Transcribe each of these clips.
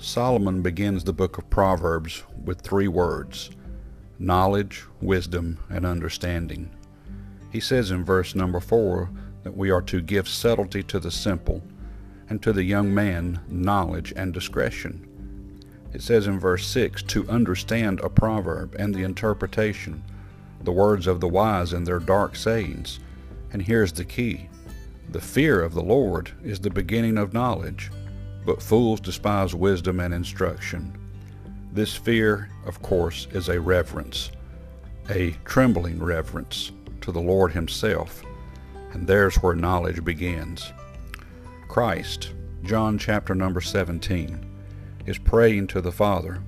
Solomon begins the book of Proverbs with three words knowledge, wisdom, and understanding. He says in verse number four that we are to give subtlety to the simple, and to the young man knowledge and discretion. It says in verse 6 to understand a proverb and the interpretation, the words of the wise and their dark sayings. And here's the key the fear of the Lord is the beginning of knowledge, but fools despise wisdom and instruction. This fear, of course, is a reverence, a trembling reverence to the Lord Himself, and there's where knowledge begins. Christ, John chapter number 17, is praying to the Father.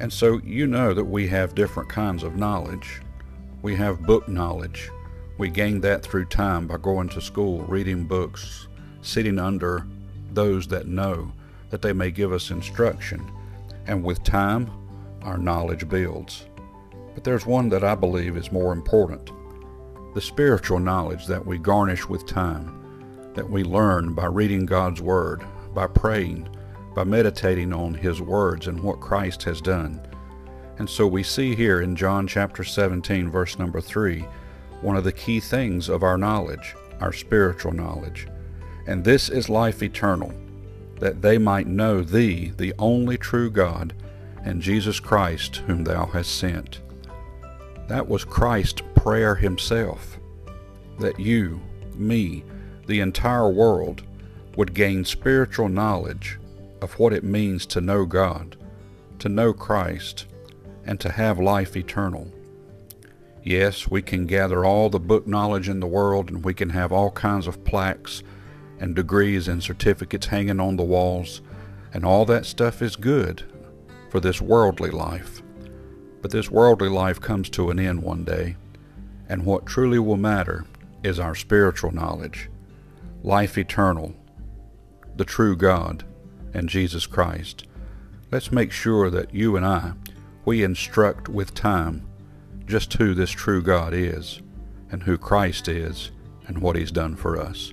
And so you know that we have different kinds of knowledge. We have book knowledge, we gain that through time by going to school, reading books, sitting under those that know, that they may give us instruction. And with time, our knowledge builds. But there's one that I believe is more important the spiritual knowledge that we garnish with time, that we learn by reading God's Word, by praying, by meditating on His words and what Christ has done. And so we see here in John chapter 17, verse number 3, one of the key things of our knowledge, our spiritual knowledge. And this is life eternal, that they might know Thee, the only true God, and Jesus Christ, whom Thou hast sent. That was Christ's prayer Himself, that you, me, the entire world, would gain spiritual knowledge of what it means to know God, to know Christ, and to have life eternal. Yes, we can gather all the book knowledge in the world and we can have all kinds of plaques and degrees and certificates hanging on the walls, and all that stuff is good for this worldly life. But this worldly life comes to an end one day, and what truly will matter is our spiritual knowledge, life eternal, the true God, and Jesus Christ. Let's make sure that you and I, we instruct with time just who this true God is, and who Christ is, and what He's done for us.